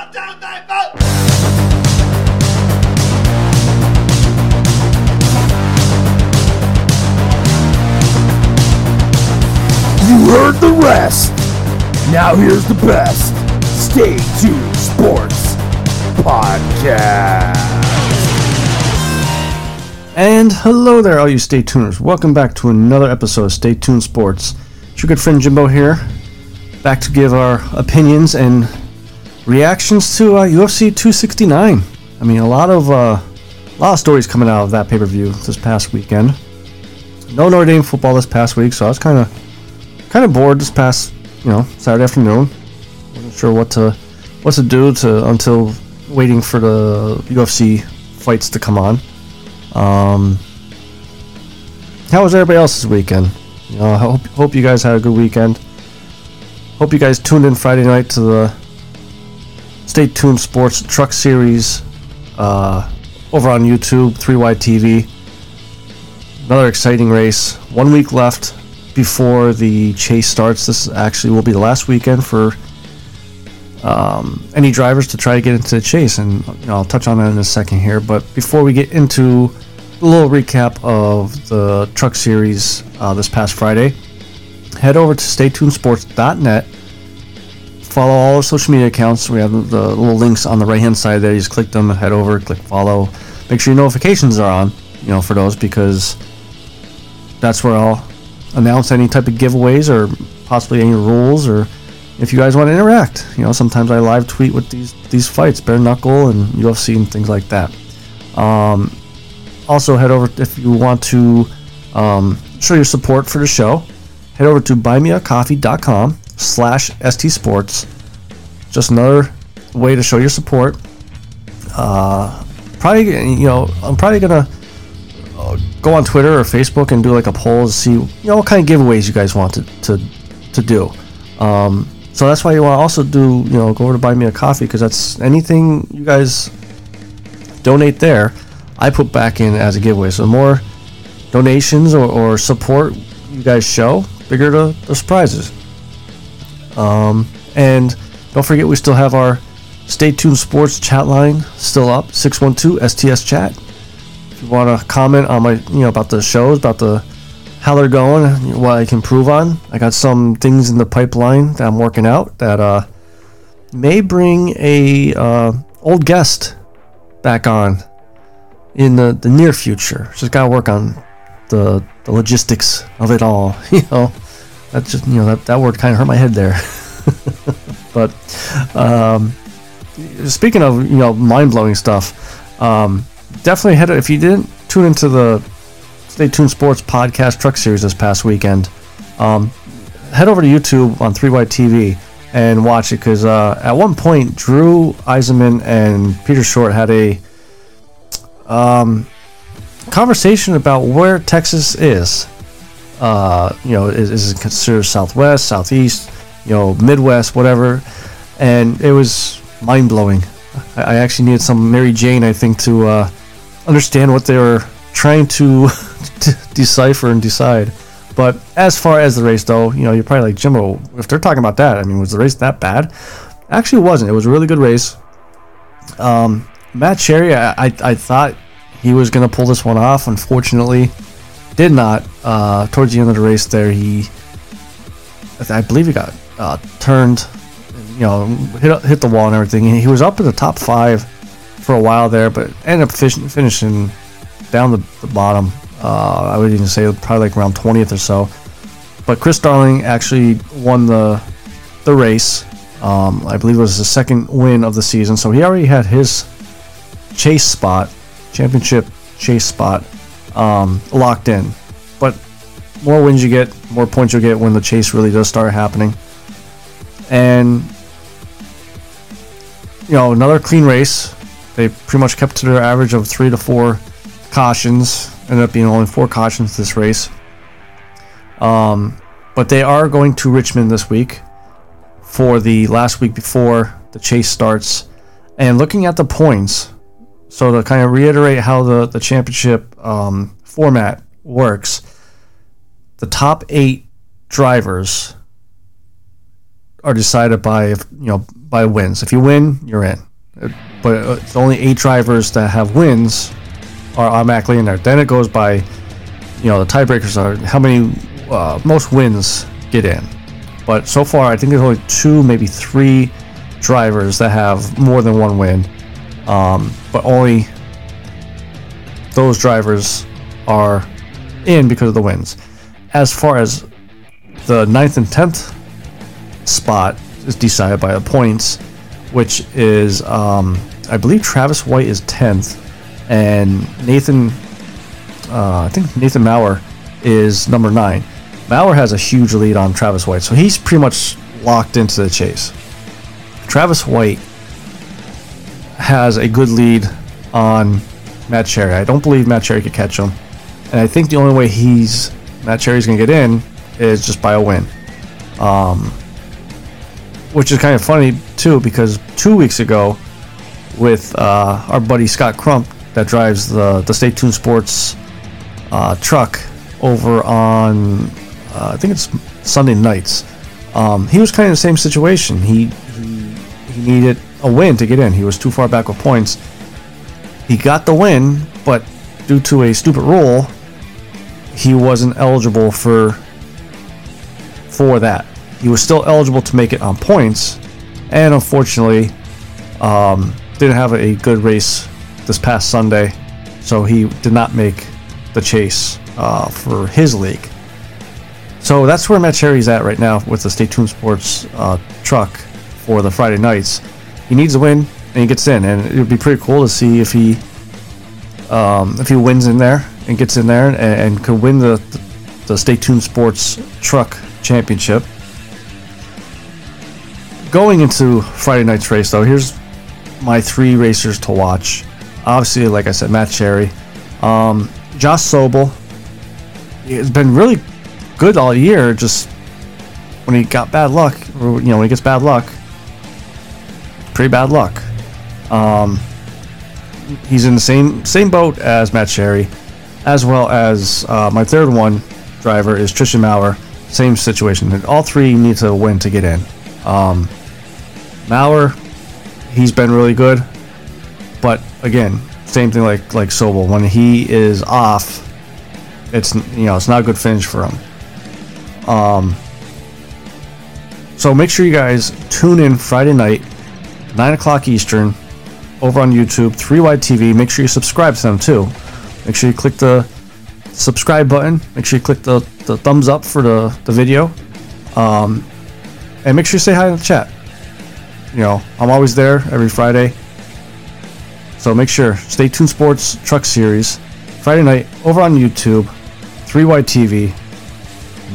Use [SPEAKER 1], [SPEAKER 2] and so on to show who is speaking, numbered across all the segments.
[SPEAKER 1] One, two, three, four.
[SPEAKER 2] You heard the rest. Now here's the best. Stay tuned Sports Podcast.
[SPEAKER 3] And hello there, all you Stay Tuners. Welcome back to another episode of Stay Tuned Sports. It's your good friend Jimbo here, back to give our opinions and reactions to uh, UFC 269. I mean, a lot of uh, a lot of stories coming out of that pay per view this past weekend. No Notre Dame football this past week, so I was kind of kind of bored this past you know Saturday afternoon. wasn't sure what to what to do to until waiting for the UFC fights to come on. Um, how was everybody else's weekend? You know, I hope hope you guys had a good weekend. Hope you guys tuned in Friday night to the Stay Tuned Sports Truck Series uh, over on YouTube, 3 Wide TV. Another exciting race. One week left before the chase starts. This actually will be the last weekend for um, any drivers to try to get into the chase, and you know, I'll touch on that in a second here. But before we get into a little recap of the Truck Series uh, this past Friday, head over to staytunesports.net. Follow all our social media accounts. We have the little links on the right hand side there. You just click them, head over, click follow. Make sure your notifications are on, you know, for those because that's where I'll announce any type of giveaways or possibly any rules or if you guys want to interact. You know, sometimes I live tweet with these these fights, bare knuckle and UFC and things like that. Um, also, head over if you want to um, show your support for the show. Head over to buymeacoffee.com slash ST Sports. Just another way to show your support. Uh, probably, you know, I'm probably gonna uh, go on Twitter or Facebook and do like a poll to see, you know, what kind of giveaways you guys want to to, to do. Um, so that's why you want to also do, you know, go over to buy me a coffee because that's anything you guys donate there, I put back in as a giveaway. So more donations or, or support you guys show, bigger the, the surprises. Um, and don't forget, we still have our Stay Tuned Sports chat line still up 612 STS chat. If you want to comment on my, you know, about the shows, about the how they're going, what I can improve on. I got some things in the pipeline that I'm working out that uh, may bring a uh, old guest back on in the, the near future. Just gotta work on the the logistics of it all. You know, that just you know that, that word kind of hurt my head there. but um, speaking of you know mind blowing stuff, um, definitely head if you didn't tune into the Stay Tuned Sports podcast truck series this past weekend. Um, head over to YouTube on 3 Wide TV and watch it because uh, at one point Drew Eisenman and Peter Short had a um, conversation about where Texas is. Uh, you know, is, is it considered Southwest, Southeast, you know, Midwest, whatever? And it was mind blowing. I, I actually needed some Mary Jane, I think, to uh, understand what they were trying to decipher and decide. But as far as the race, though, you know, you're probably like Jimbo. If they're talking about that, I mean, was the race that bad? Actually, it wasn't. It was a really good race. Um, Matt Cherry, I, I, I thought he was going to pull this one off. Unfortunately, did not. Uh, towards the end of the race, there he, I believe he got uh, turned, you know, hit hit the wall and everything. He was up in the top five for a while there, but ended up fish, finishing down the, the bottom. Uh, I would even say probably like around 20th or so. But Chris Darling actually won the the race. Um, I believe it was the second win of the season, so he already had his chase spot, championship chase spot, um, locked in. But more wins you get, more points you'll get when the chase really does start happening. And you know, another clean race. They pretty much kept to their average of three to four cautions. Ended up being only four cautions this race. Um, but they are going to Richmond this week for the last week before the chase starts. And looking at the points, so to kind of reiterate how the, the championship um, format works, the top eight drivers are decided by you know by wins. If you win, you're in. But uh, it's only eight drivers that have wins are automatically in there. Then it goes by, you know, the tiebreakers are how many uh, most wins get in. But so far, I think there's only two, maybe three drivers that have more than one win. Um, but only those drivers are in because of the wins. As far as the ninth and tenth spot is decided by the points, which is um, I believe Travis White is tenth, and Nathan uh, I think Nathan Maurer is number nine. Maurer has a huge lead on Travis White, so he's pretty much locked into the chase. Travis White has a good lead on Matt Cherry. I don't believe Matt Cherry could catch him, and I think the only way he's Matt Cherry's gonna get in is just by a win. Um, which is kind of funny too, because two weeks ago, with uh, our buddy Scott Crump that drives the the Stay Tuned Sports uh, truck over on uh, I think it's Sunday nights. Um, he was kind of in the same situation. He, he he needed a win to get in. He was too far back with points. He got the win, but due to a stupid rule, he wasn't eligible for for that. He was still eligible to make it on points, and unfortunately, um, didn't have a good race this past Sunday, so he did not make the chase uh, for his league. So that's where Matt Cherry's at right now with the Stay Tuned Sports uh, truck for the Friday nights. He needs a win and he gets in, and it would be pretty cool to see if he um, if he wins in there and gets in there and, and could win the, the the Stay Tuned Sports Truck Championship. Going into Friday night's race, though, here's my three racers to watch. Obviously, like I said, Matt Cherry, um, Josh Sobel. It's been really good all year. Just when he got bad luck, or you know, when he gets bad luck, pretty bad luck. Um, he's in the same same boat as Matt Cherry, as well as uh, my third one driver is Tristan Maurer. Same situation. All three need to win to get in. Um, Maurer, he's been really good, but again, same thing like like Sobel. When he is off, it's you know it's not a good finish for him. Um, so make sure you guys tune in Friday night, nine o'clock Eastern, over on YouTube, Three Wide TV. Make sure you subscribe to them too. Make sure you click the subscribe button. Make sure you click the, the thumbs up for the, the video. Um, and make sure you say hi in the chat. You know, I'm always there every Friday. So make sure, Stay Tuned Sports Truck Series, Friday night over on YouTube, 3 Wide TV,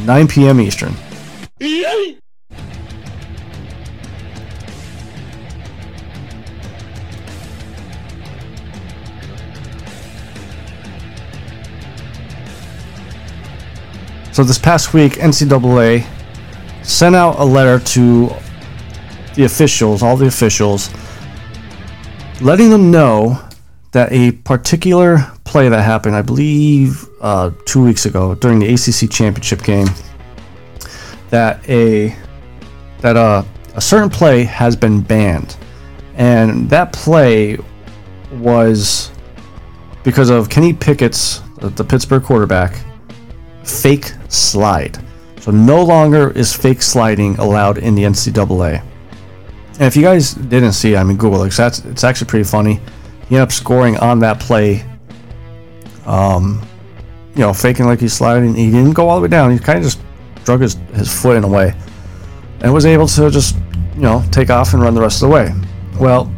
[SPEAKER 3] 9 p.m. Eastern. So this past week, NCAA sent out a letter to the officials, all the officials, letting them know that a particular play that happened, I believe, uh, two weeks ago during the ACC championship game, that a that a, a certain play has been banned, and that play was because of Kenny Pickett's the Pittsburgh quarterback fake slide. So no longer is fake sliding allowed in the NCAA. And if you guys didn't see, I mean, Google it. That's it's actually pretty funny. He ended up scoring on that play. Um, you know, faking like he's sliding. He didn't go all the way down. He kind of just drug his, his foot in a way, and was able to just you know take off and run the rest of the way. Well,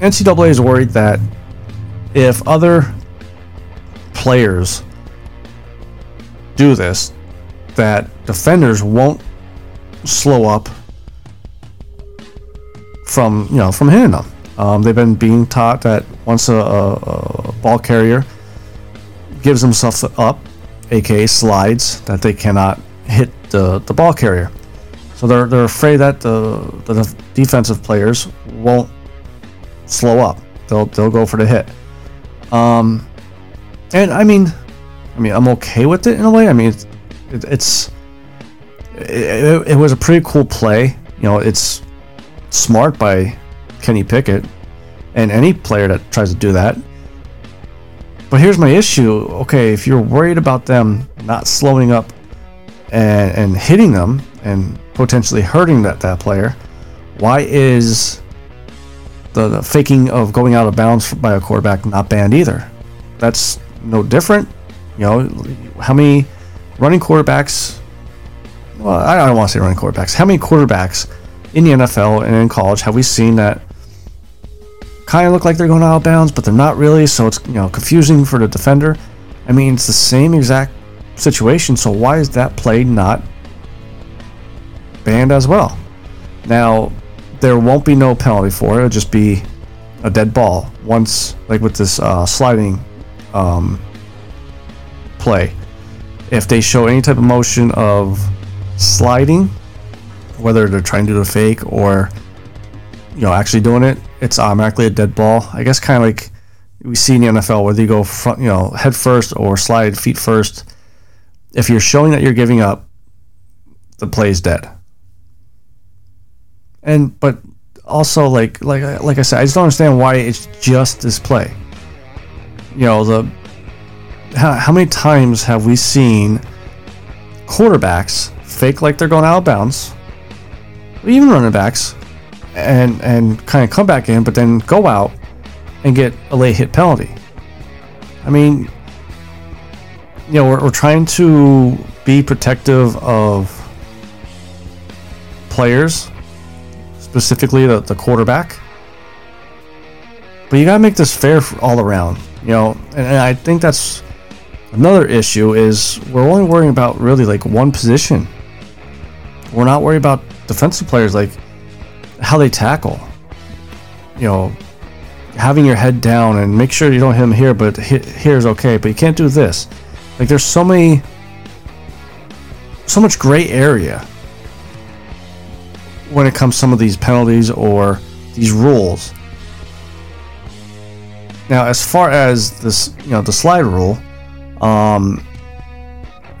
[SPEAKER 3] NCAA is worried that if other players do this, that defenders won't slow up from you know from hitting them. Um, they've been being taught that once a, a, a ball carrier gives himself up, aka slides, that they cannot hit the, the ball carrier. So they're, they're afraid that the, the defensive players won't slow up. They'll they'll go for the hit. Um, and I mean, I mean, I'm okay with it in a way. I mean, it, it's it, it, was a pretty cool play. You know, it's smart by Kenny Pickett and any player that tries to do that. But here's my issue. Okay, if you're worried about them not slowing up and, and hitting them and potentially hurting that, that player, why is the, the faking of going out of bounds by a quarterback not banned either? That's no different. You know, how many running quarterbacks? Well, I don't want to say running quarterbacks. How many quarterbacks in the NFL and in college have we seen that kind of look like they're going out of bounds, but they're not really? So it's you know confusing for the defender. I mean, it's the same exact situation. So why is that play not banned as well? Now, there won't be no penalty for it. It'll just be a dead ball once, like with this uh, sliding um, play. If they show any type of motion of sliding, whether they're trying to do a fake or you know actually doing it, it's automatically a dead ball. I guess kind of like we see in the NFL, whether you go front, you know, head first or slide feet first. If you're showing that you're giving up, the play is dead. And but also like like like I said, I just don't understand why it's just this play. You know the how, how many times have we seen quarterbacks fake like they're going out of bounds, even running backs, and and kind of come back in, but then go out and get a late hit penalty. I mean, you know, we're, we're trying to be protective of players, specifically the, the quarterback. But you gotta make this fair all around, you know. And, and I think that's another issue is we're only worrying about really like one position. We're not worried about defensive players like how they tackle. You know, having your head down and make sure you don't hit him here, but here is okay. But you can't do this. Like there's so many, so much gray area when it comes to some of these penalties or these rules. Now, as far as this, you know, the slide rule, um,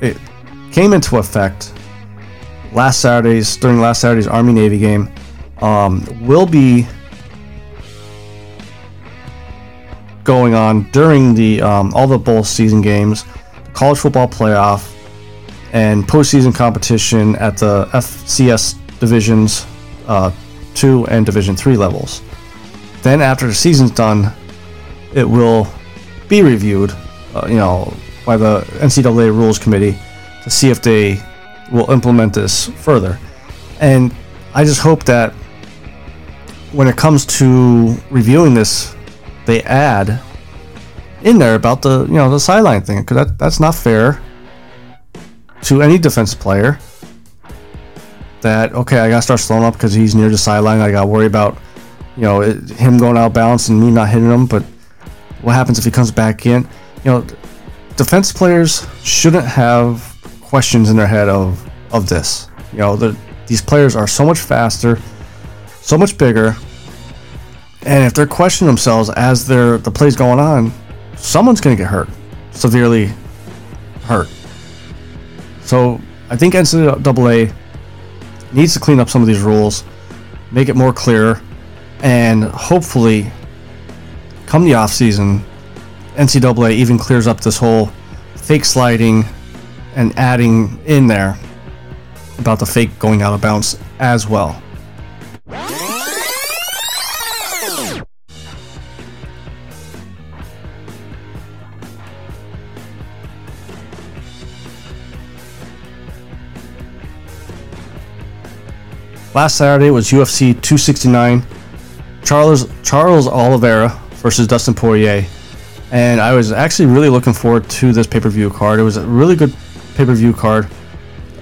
[SPEAKER 3] it came into effect last Saturday's during last Saturday's Army Navy game. Um, will be going on during the um, all the bowl season games, college football playoff, and postseason competition at the FCS divisions uh, two and Division three levels. Then, after the season's done, it will be reviewed, uh, you know, by the NCAA Rules Committee to see if they will implement this further. And I just hope that when it comes to reviewing this, they add in there about the you know the sideline thing because that that's not fair to any defensive player. That okay, I gotta start slowing up because he's near the sideline. I gotta worry about you know it, him going out balance and me not hitting him. But what happens if he comes back in? You know, defense players shouldn't have questions in their head of of this. You know, the, these players are so much faster, so much bigger, and if they're questioning themselves as they're the play's going on, someone's going to get hurt, severely hurt. So I think NCAA needs to clean up some of these rules, make it more clear, and hopefully, come the off season, NCAA even clears up this whole fake sliding and adding in there about the fake going out of bounds as well. Last Saturday was UFC 269. Charles Charles Oliveira versus Dustin Poirier, and I was actually really looking forward to this pay-per-view card. It was a really good pay-per-view card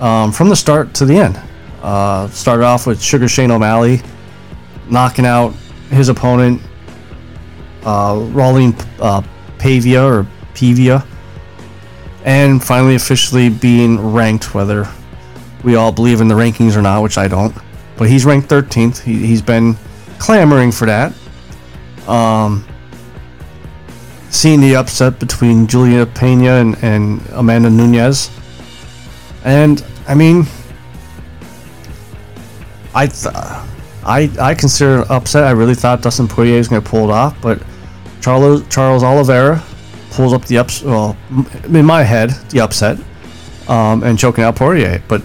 [SPEAKER 3] um, from the start to the end. Uh, started off with Sugar Shane O'Malley knocking out his opponent, uh, Raulian uh, Pavia or Pavia, and finally officially being ranked, whether we all believe in the rankings or not, which I don't. But he's ranked 13th. He, he's been clamoring for that. Um, seeing the upset between Julia Pena and, and Amanda Nunes. And, I mean, I, th- I, I consider it upset. I really thought Dustin Poirier was going to pull it off, but Charles Charles Oliveira pulls up the ups. Well, in my head, the upset, um, and choking out Poirier. But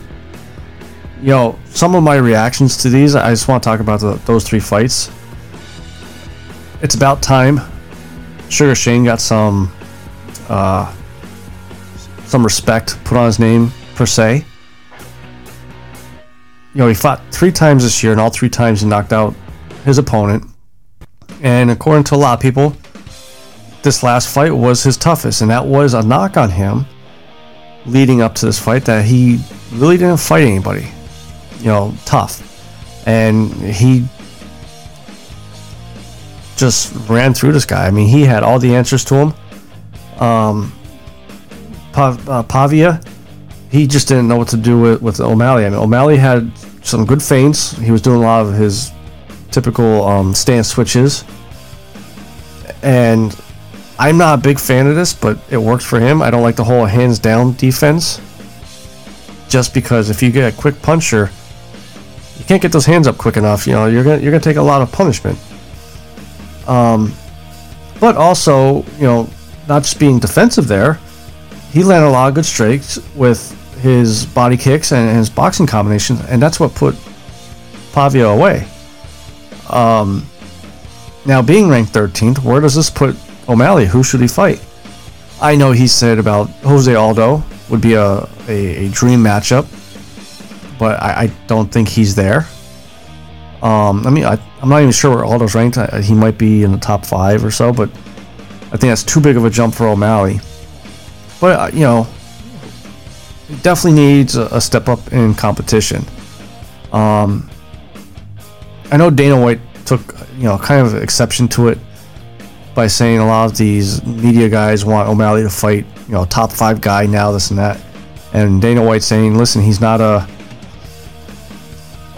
[SPEAKER 3] you know, some of my reactions to these, I just want to talk about the, those three fights. It's about time. Sugar Shane got some, uh, some respect put on his name per se. You know, he fought three times this year, and all three times he knocked out his opponent. And according to a lot of people, this last fight was his toughest, and that was a knock on him leading up to this fight that he really didn't fight anybody, you know, tough. And he just ran through this guy. I mean, he had all the answers to him. Um, uh, Pavia, he just didn't know what to do with, with O'Malley. I mean, O'Malley had some good feints. He was doing a lot of his typical um, stance switches. And I'm not a big fan of this, but it worked for him. I don't like the whole hands down defense. Just because if you get a quick puncher, you can't get those hands up quick enough. You know, you're gonna you're gonna take a lot of punishment. Um, but also, you know, not just being defensive there, he landed a lot of good strikes with his body kicks and his boxing combinations, and that's what put Pavia away. Um, now, being ranked 13th, where does this put O'Malley? Who should he fight? I know he said about Jose Aldo would be a, a, a dream matchup, but I, I don't think he's there. Um, I mean, I, I'm not even sure where Aldo's ranked. I, he might be in the top five or so, but I think that's too big of a jump for O'Malley. But, uh, you know, definitely needs a, a step up in competition. Um, I know Dana White took, you know, kind of exception to it by saying a lot of these media guys want O'Malley to fight, you know, top five guy now, this and that. And Dana White saying, listen, he's not a,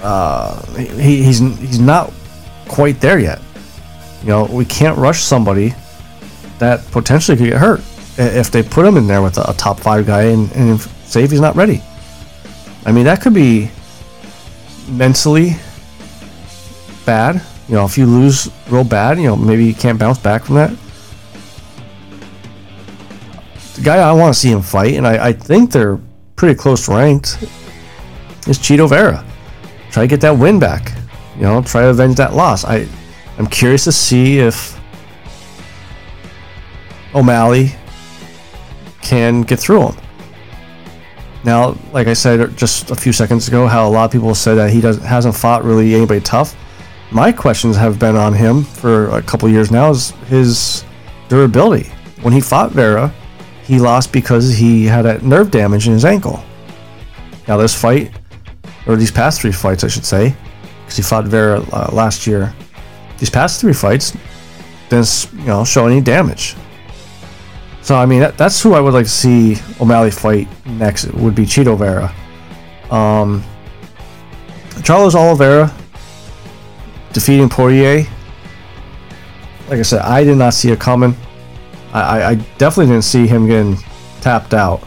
[SPEAKER 3] uh, he, he's he's not quite there yet. You know, we can't rush somebody that potentially could get hurt if they put him in there with a, a top five guy and, and say if he's not ready. I mean, that could be mentally bad. You know, if you lose real bad, you know, maybe you can't bounce back from that. The guy I want to see him fight, and I, I think they're pretty close ranked, is Chito Vera. Try to get that win back. You know, try to avenge that loss. I, I'm curious to see if O'Malley can get through him. Now, like I said just a few seconds ago, how a lot of people said that he doesn't hasn't fought really anybody tough. My questions have been on him for a couple years now is his durability. When he fought Vera, he lost because he had that nerve damage in his ankle. Now this fight, or these past three fights, I should say, because he fought Vera uh, last year. These past three fights didn't you know show any damage. So I mean that, that's who I would like to see O'Malley fight next. It would be Chito Vera. Um, Charles Oliveira defeating Poirier. Like I said, I did not see it coming. I, I, definitely didn't see him getting tapped out.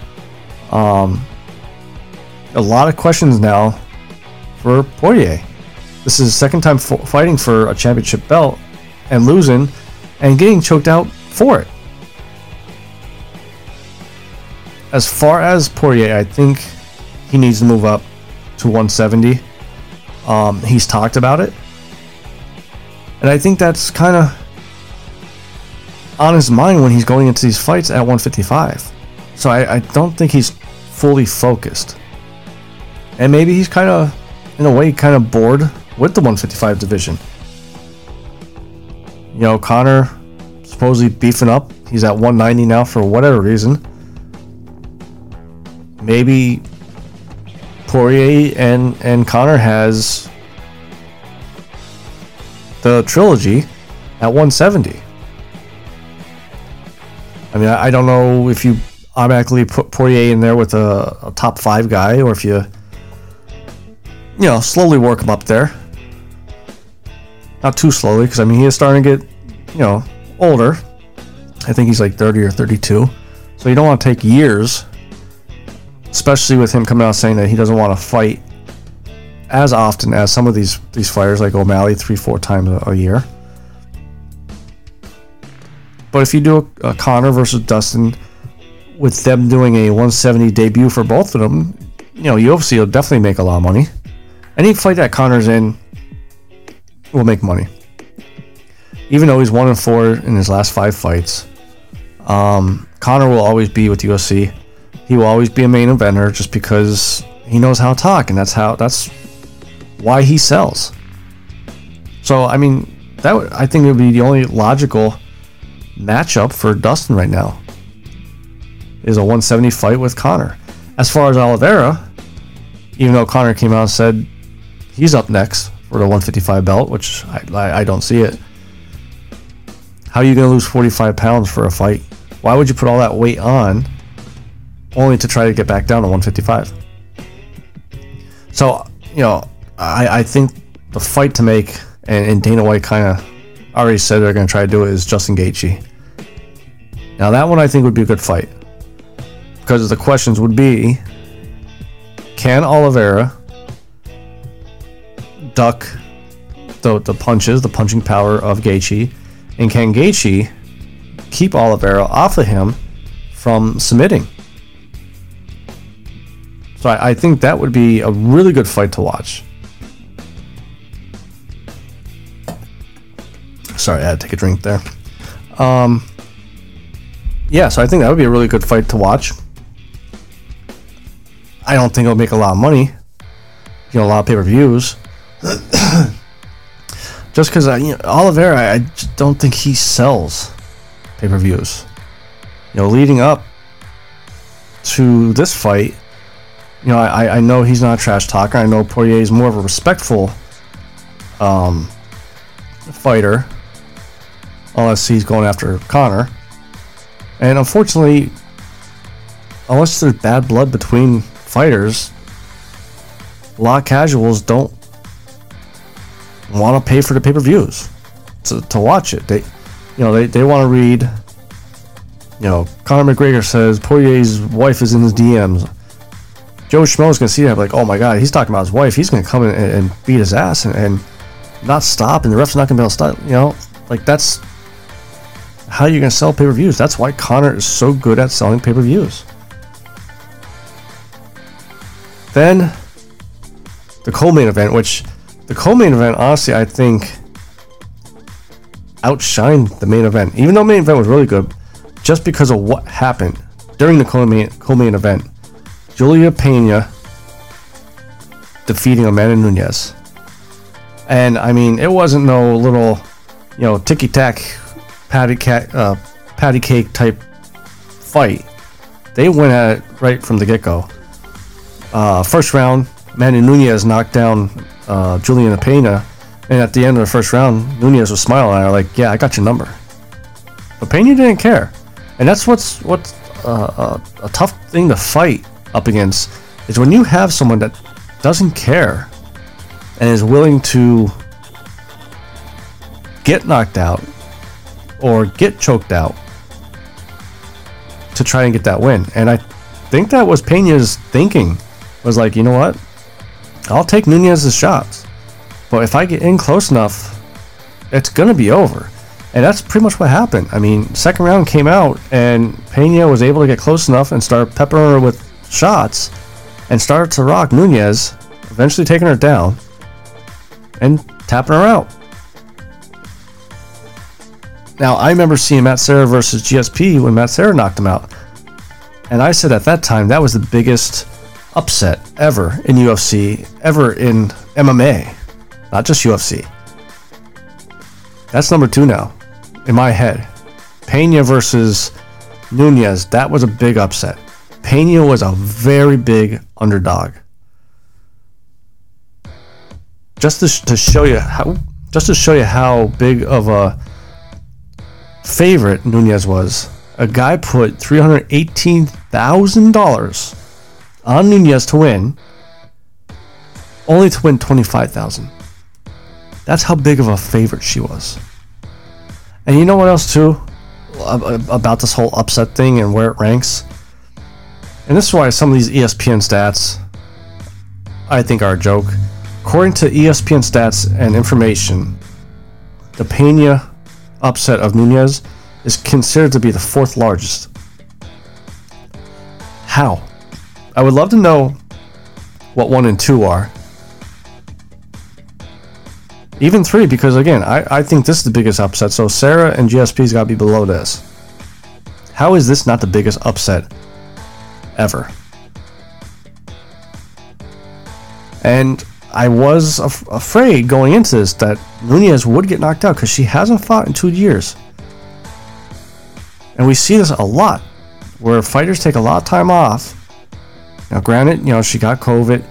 [SPEAKER 3] Um, a lot of questions now for Poirier. This is his second time f- fighting for a championship belt and losing and getting choked out for it. As far as Poirier, I think he needs to move up to 170. Um, he's talked about it. And I think that's kind of on his mind when he's going into these fights at 155. So I, I don't think he's fully focused. And maybe he's kind of, in a way, kind of bored with the 155 division. You know, Conor supposedly beefing up. He's at 190 now for whatever reason. Maybe Poirier and, and Conor has the trilogy at 170. I mean, I, I don't know if you automatically put Poirier in there with a, a top five guy or if you, you know, slowly work him up there. Not too slowly, because I mean, he is starting to get, you know, older. I think he's like 30 or 32. So you don't want to take years, especially with him coming out saying that he doesn't want to fight as often as some of these these fighters like O'Malley three four times a, a year. But if you do a, a Conor versus Dustin, with them doing a 170 debut for both of them, you know UFC will definitely make a lot of money. Any fight that Conor's in will make money. Even though he's one and four in his last five fights, um, Conor will always be with UFC. He will always be a main eventer just because he knows how to talk, and that's how that's why he sells. So I mean, that would, I think it would be the only logical matchup for Dustin right now. Is a 170 fight with Conor. As far as Oliveira, even though Conor came out and said he's up next for the 155 belt, which I, I, I don't see it. How are you going to lose 45 pounds for a fight? Why would you put all that weight on only to try to get back down to 155? So, you know, I, I think the fight to make, and, and Dana White kind of already said they're going to try to do it, is Justin Gaethje. Now, that one I think would be a good fight. Because the questions would be can Oliveira duck the, the punches, the punching power of Gaethje, and can Gaethje keep Oliveira off of him from submitting? So I, I think that would be a really good fight to watch. Sorry, I had to take a drink there. Um, yeah, so I think that would be a really good fight to watch. I don't think it'll make a lot of money. You know, a lot of pay per views. just because I, you know, Oliveira, I, don't think he sells pay per views. You know, leading up to this fight, you know, I, I know he's not a trash talker. I know Poirier is more of a respectful um, fighter, unless he's going after Conor. And unfortunately, unless there's bad blood between fighters, a lot of casuals don't want to pay for the pay-per-views to, to watch it. They, you know, they, they want to read. You know, Conor McGregor says Poirier's wife is in his DMs. Joe Schmo's gonna see that like, oh my god, he's talking about his wife. He's gonna come in and, and beat his ass and, and not stop, and the ref's not gonna be able to stop. You know, like that's how you're gonna sell pay-per-views. That's why Conor is so good at selling pay-per-views. Then the co-main event, which the co-main event, honestly, I think outshined the main event. Even though main event was really good, just because of what happened during the co-main, co-main event. Julia Pena defeating Amanda Nunes. And I mean, it wasn't no little, you know, ticky tack, patty cat, uh, patty cake type fight. They went at it right from the get go. Uh, first round, Amanda Nunes knocked down uh, Juliana Pena, and at the end of the first round, Nunes was smiling at her like, "Yeah, I got your number." But Pena didn't care, and that's what's what's uh, a, a tough thing to fight up against is when you have someone that doesn't care and is willing to get knocked out or get choked out to try and get that win. And I think that was Pena's thinking was like, you know what? I'll take Nunes's shots. But if I get in close enough, it's going to be over. And that's pretty much what happened. I mean, second round came out, and Pena was able to get close enough and start peppering her with shots and started to rock Nunes, eventually taking her down and tapping her out. Now, I remember seeing Matt Serra versus GSP when Matt Serra knocked him out. And I said at that time that was the biggest upset ever in UFC, ever in MMA, not just UFC. That's number two now in my head. Pena versus Nunes, that was a big upset. Pena was a very big underdog. Just to, to show you how, just to show you how big of a favorite Nunes was, a guy put three hundred eighteen thousand dollars on Nunes to win, only to win twenty five thousand. That's how big of a favorite she was. And you know what else too about this whole upset thing and where it ranks? And this is why some of these ESPN stats I think are a joke. According to ESPN stats and information, the Pena upset of Nunes is considered to be the fourth largest. How? I would love to know what one and two are. Even three, because again, I, I think this is the biggest upset. So Serra and GSP's got to be below this. How is this not the biggest upset ever? And I was af- afraid going into this that Nunes would get knocked out because she hasn't fought in two years. And we see this a lot where fighters take a lot of time off. Now, granted, you know, she got COVID,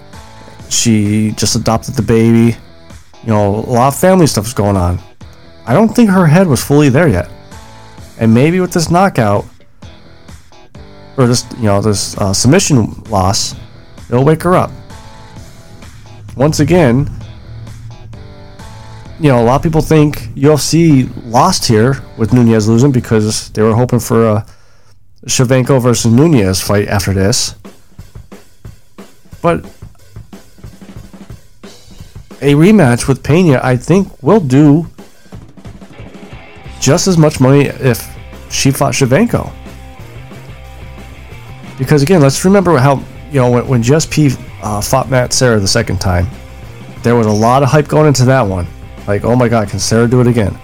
[SPEAKER 3] she just adopted the baby, you know, a lot of family stuff is going on. I don't think her head was fully there yet. And maybe with this knockout, or this, you know, this uh, submission loss, it'll wake her up once again, you know, a lot of people think UFC lost here with Nunes losing because they were hoping for a Shevchenko versus Nunes fight after this. But a rematch with Pena, I think, will do just as much money if she fought Shevchenko. Because again, let's remember how you know when, when GSP uh, fought Matt Serra the second time, there was a lot of hype going into that one. Like, oh my God, can Serra do it again?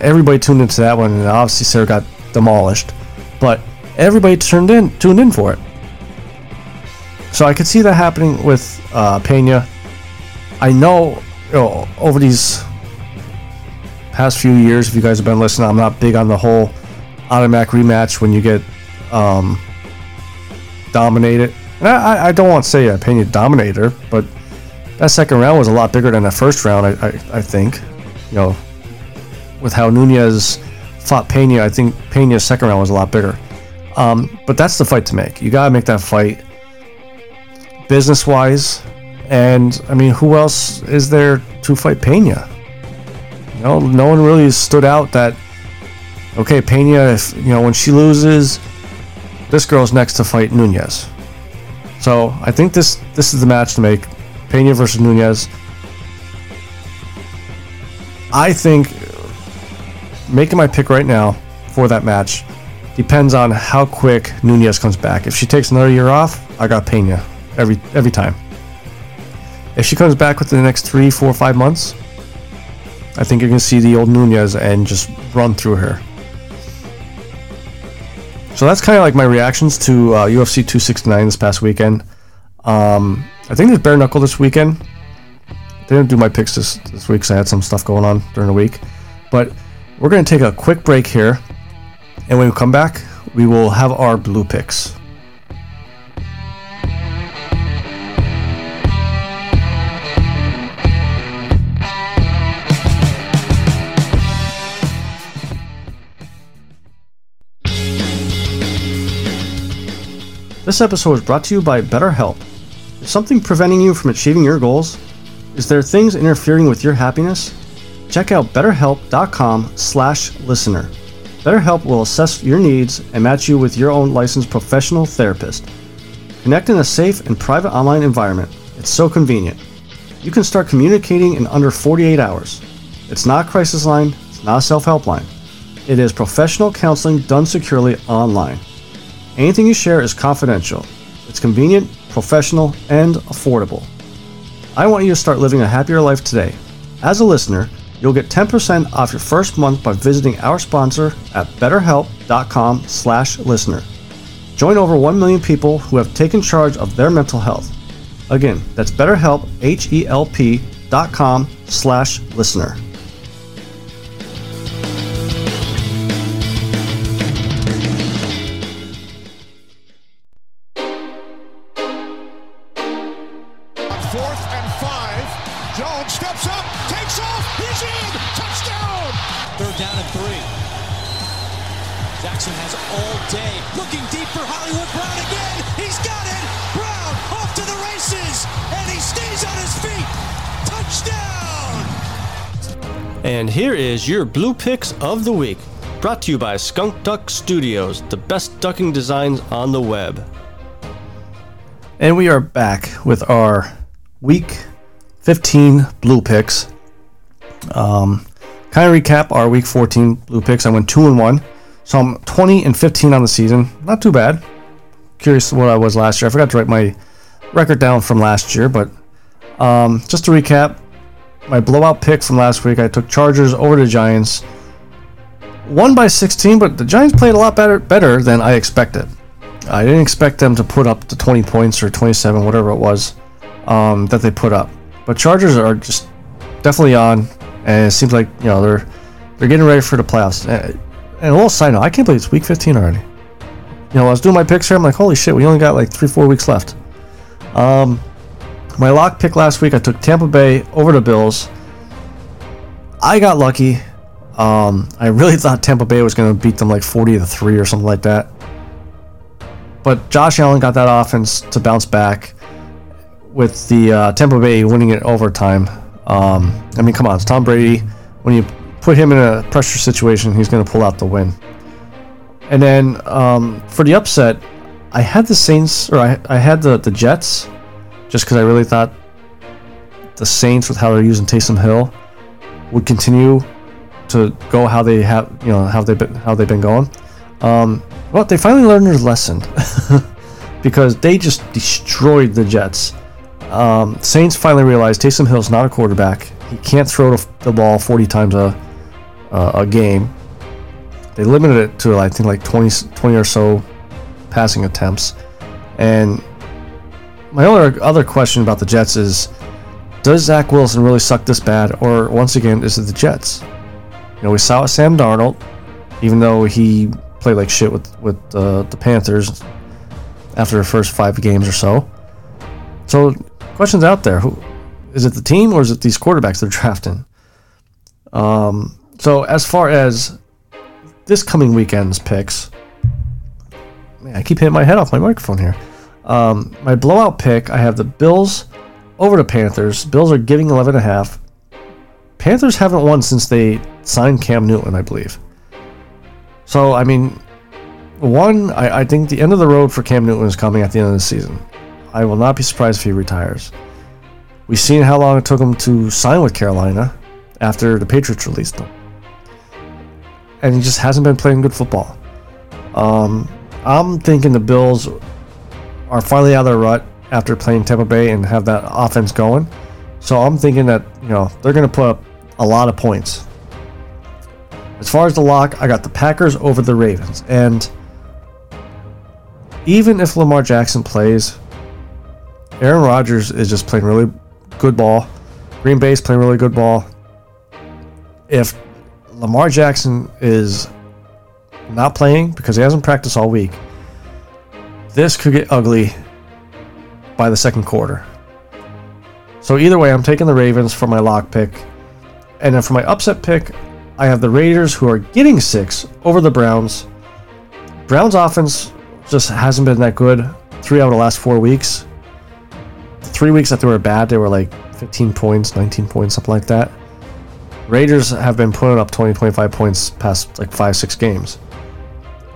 [SPEAKER 3] Everybody tuned into that one, and obviously Serra got demolished. But everybody turned in, tuned in for it. So I could see that happening with uh, Pena. I know, you know, over these past few years, if you guys have been listening, I'm not big on the whole automatic rematch when you get um, dominated. And I, I don't want to say uh, Pena dominated her, but that second round was a lot bigger than that first round. I, I, I think, you know, with how Nunes fought Pena, I think Pena's second round was a lot bigger. Um, but that's the fight to make. You gotta make that fight business wise. And I mean, who else is there to fight Pena? Know, no one really stood out that. Okay, Pena, if you know when she loses, this girl's next to fight Nunes. So I think this this is the match to make. Pena versus Nunes. I think making my pick right now for that match depends on how quick Nunes comes back. If she takes another year off, I got Pena every every time. If she comes back within the next three, four, five months, I think you're gonna see the old Nunes and just run through her. So that's kind of like my reactions to uh, UFC 269 this past weekend. Um, I think there's bare knuckle this weekend. I didn't do my picks this this week because I had some stuff going on during the week. But we're gonna take a quick break here, and when we come back, we will have our blue picks. This episode is brought to you by BetterHelp. Is something preventing you from achieving your goals? Is there things interfering with your happiness? Check out betterhelp.com/listener. BetterHelp will assess your needs and match you with your own licensed professional therapist. Connect in a safe and private online environment. It's so convenient. You can start communicating in under 48 hours. It's not crisis line, it's not a self-help line. It is professional counseling done securely online. Anything you share is confidential. It's convenient, professional, and affordable. I want you to start living a happier life today. As a listener, you'll get 10% off your first month by visiting our sponsor at betterhelp.com/listener. Join over 1 million people who have taken charge of their mental health. Again, that's betterhelp h l p.com/listener.
[SPEAKER 1] Fourth And
[SPEAKER 3] here is your blue picks of the week, brought to you by Skunk Duck Studios, the best ducking designs on the web. And we are back with our week 15 blue picks. Um, kind of recap our week 14 blue picks. I went 2 and 1. So I'm 20 and 15 on the season. Not too bad. Curious what I was last year. I forgot to write my record down from last year, but um, just to recap, my blowout pick from last week, I took Chargers over the Giants. Won by 16, but the Giants played a lot better better than I expected. I didn't expect them to put up the 20 points or 27, whatever it was, um, that they put up. But Chargers are just definitely on, and it seems like you know they're they're getting ready for the playoffs. And a little side note, I can't believe it's Week 15 already. You know, I was doing my picks here. I'm like, holy shit, we only got like three, four weeks left. Um, my lock pick last week, I took Tampa Bay over the Bills. I got lucky. Um, I really thought Tampa Bay was going to beat them like 40 to 3 or something like that. But Josh Allen got that offense to bounce back with the uh, Tampa Bay winning it overtime. Um, I mean, come on, it's Tom Brady. When you put him in a pressure situation, he's going to pull out the win. And then um, for the upset, I had the Saints, or I, I had the, the Jets, just because I really thought the Saints, with how they're using Taysom Hill, would continue to go how they have, you know, how they've been, how they've been going. Um, well, they finally learned their lesson because they just destroyed the Jets. Um, Saints finally realized Taysom Hill's not a quarterback. He can't throw the ball 40 times a uh, a game. They limited it to I think like 20, 20 or so passing attempts. And my other other question about the Jets is, does Zach Wilson really suck this bad, or once again is it the Jets? You know, we saw Sam Darnold, even though he played like shit with with uh, the Panthers after the first five games or so. So, questions out there: Who is it? The team or is it these quarterbacks they're drafting? Um, so as far as this coming weekend's picks, man, I keep hitting my head off my microphone here. Um, my blowout pick, I have the Bills over the Panthers. Bills are giving 11 and a half. Panthers haven't won since they signed Cam Newton, I believe. So I mean, one, I, I think the end of the road for Cam Newton is coming at the end of the season. I will not be surprised if he retires. We've seen how long it took him to sign with Carolina after the Patriots released him and he just hasn't been playing good football. Um, I'm thinking the Bills are finally out of their rut after playing Tampa Bay and have that offense going. So I'm thinking that you know they're going to put up a lot of points. As far as the lock, I got the Packers over the Ravens, and even if Lamar Jackson plays, Aaron Rodgers is just playing really good ball. Green Bay's playing really good ball. If Lamar Jackson is not playing because he hasn't practiced all week, this could get ugly by the second quarter. So either way, I'm taking the Ravens for my lock pick. And then for my upset pick, I have the Raiders who are getting six over the Browns. Browns offense just hasn't been that good three out of the last four weeks. three weeks that they were bad, they were like 15 points, 19 points, something like that. Raiders have been putting up 20, 25 points past like five, six games.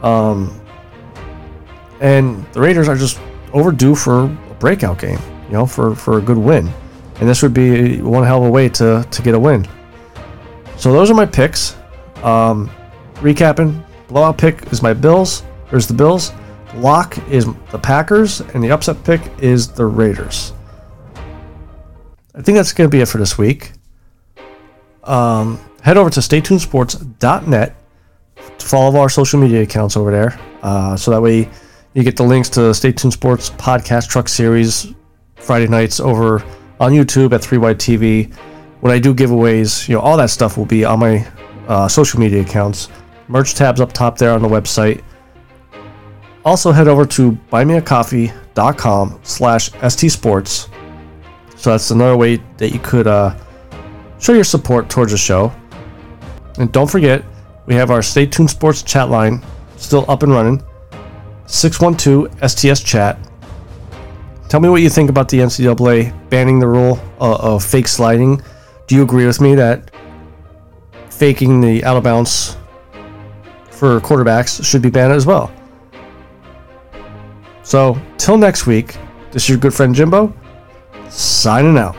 [SPEAKER 3] Um, and the Raiders are just overdue for a breakout game, you know, for, for a good win. And this would be one hell of a way to, to get a win. So those are my picks. Um, recapping, blowout pick is my Bills. There's the Bills. Lock is the Packers, and the upset pick is the Raiders. I think that's going to be it for this week um, head over to staytunesports.net to follow our social media accounts over there. Uh, so that way you get the links to Stay Tuned Sports podcast truck series Friday nights over on YouTube at 3 Wide TV. When I do giveaways, you know, all that stuff will be on my uh, social media accounts. Merch tabs up top there on the website. Also head over to buymeacoffee.com slash stsports. So that's another way that you could uh, show your support towards the show. And don't forget, we have our Stay Tuned Sports chat line still up and running 612 STS chat. Tell me what you think about the NCAA banning the rule uh, of fake sliding. Do you agree with me that faking the out of bounds for quarterbacks should be banned as well? So, till next week, this is your good friend Jimbo, signing out.